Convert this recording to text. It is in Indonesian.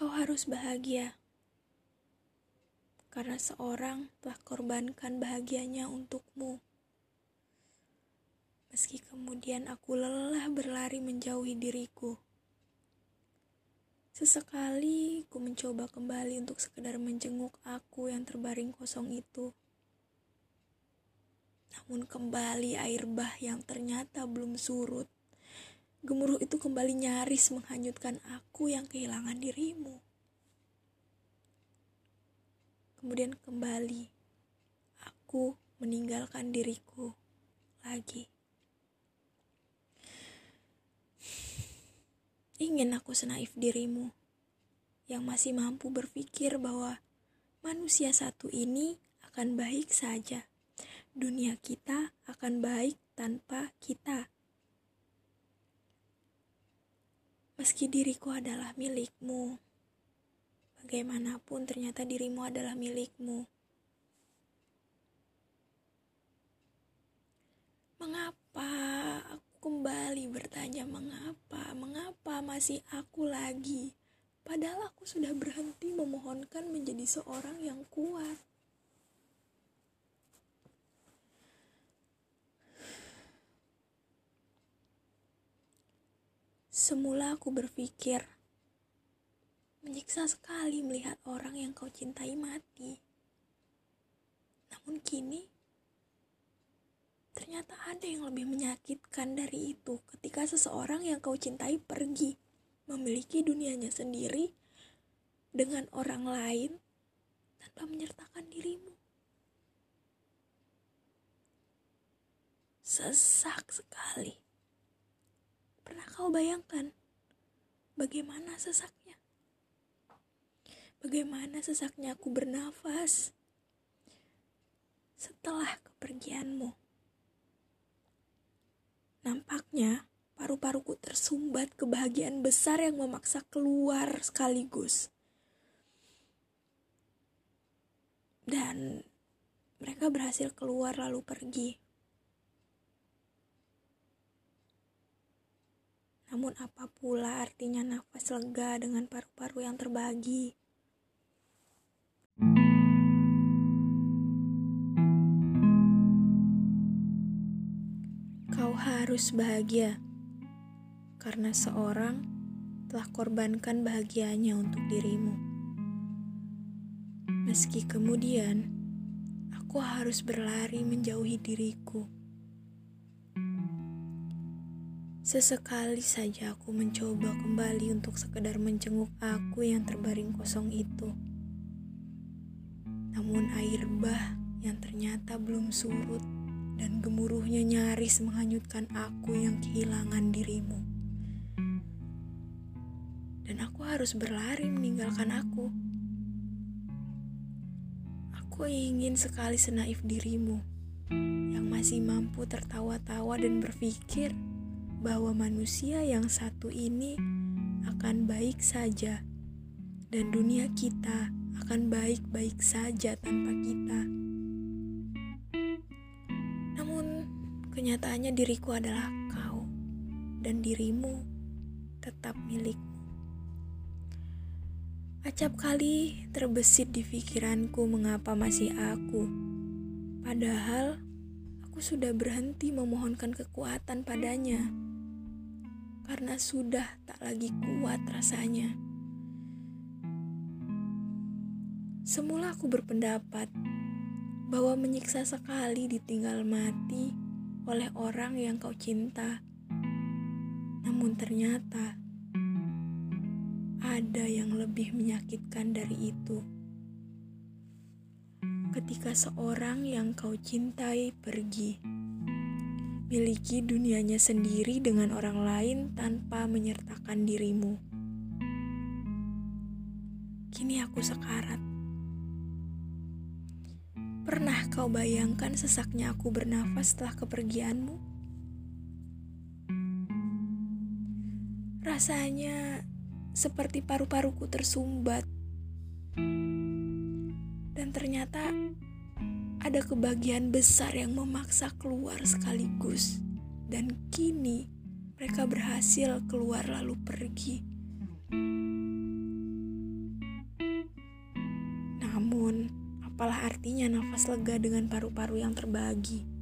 Kau harus bahagia karena seorang telah korbankan bahagianya untukmu. Meski kemudian aku lelah berlari menjauhi diriku. Sesekali ku mencoba kembali untuk sekedar menjenguk aku yang terbaring kosong itu. Namun kembali air bah yang ternyata belum surut. Gemuruh itu kembali nyaris menghanyutkan aku yang kehilangan dirimu. Kemudian kembali aku meninggalkan diriku lagi. Ingin aku senaif dirimu yang masih mampu berpikir bahwa manusia satu ini akan baik saja. Dunia kita akan baik tanpa kita. Meski diriku adalah milikmu, bagaimanapun ternyata dirimu adalah milikmu. Mengapa aku kembali bertanya mengapa, mengapa masih aku lagi? Padahal aku sudah berhenti memohonkan menjadi seorang yang kuat. Semula aku berpikir, menyiksa sekali melihat orang yang kau cintai mati. Namun kini, Ternyata ada yang lebih menyakitkan dari itu ketika seseorang yang kau cintai pergi, memiliki dunianya sendiri dengan orang lain tanpa menyertakan dirimu. Sesak sekali. Pernah kau bayangkan bagaimana sesaknya? Bagaimana sesaknya aku bernafas setelah kepergianmu? Nampaknya paru-paruku tersumbat kebahagiaan besar yang memaksa keluar sekaligus. Dan mereka berhasil keluar lalu pergi. Namun apa pula artinya nafas lega dengan paru-paru yang terbagi? harus bahagia karena seorang telah korbankan bahagianya untuk dirimu. Meski kemudian aku harus berlari menjauhi diriku. Sesekali saja aku mencoba kembali untuk sekedar menjenguk aku yang terbaring kosong itu. Namun air bah yang ternyata belum surut dan gemuruhnya nyaris menghanyutkan aku yang kehilangan dirimu. Dan aku harus berlari meninggalkan aku. Aku ingin sekali senaif dirimu yang masih mampu tertawa-tawa dan berpikir bahwa manusia yang satu ini akan baik saja dan dunia kita akan baik-baik saja tanpa kita. Kenyataannya diriku adalah kau dan dirimu tetap milikmu. Acap kali terbesit di pikiranku mengapa masih aku. Padahal aku sudah berhenti memohonkan kekuatan padanya. Karena sudah tak lagi kuat rasanya. Semula aku berpendapat bahwa menyiksa sekali ditinggal mati oleh orang yang kau cinta. Namun ternyata ada yang lebih menyakitkan dari itu. Ketika seorang yang kau cintai pergi, miliki dunianya sendiri dengan orang lain tanpa menyertakan dirimu. Kini aku sekarat Pernah kau bayangkan sesaknya aku bernafas setelah kepergianmu? Rasanya seperti paru-paruku tersumbat. Dan ternyata ada kebagian besar yang memaksa keluar sekaligus, dan kini mereka berhasil keluar lalu pergi. Namun, apalah artinya nafas lega dengan paru-paru yang terbagi?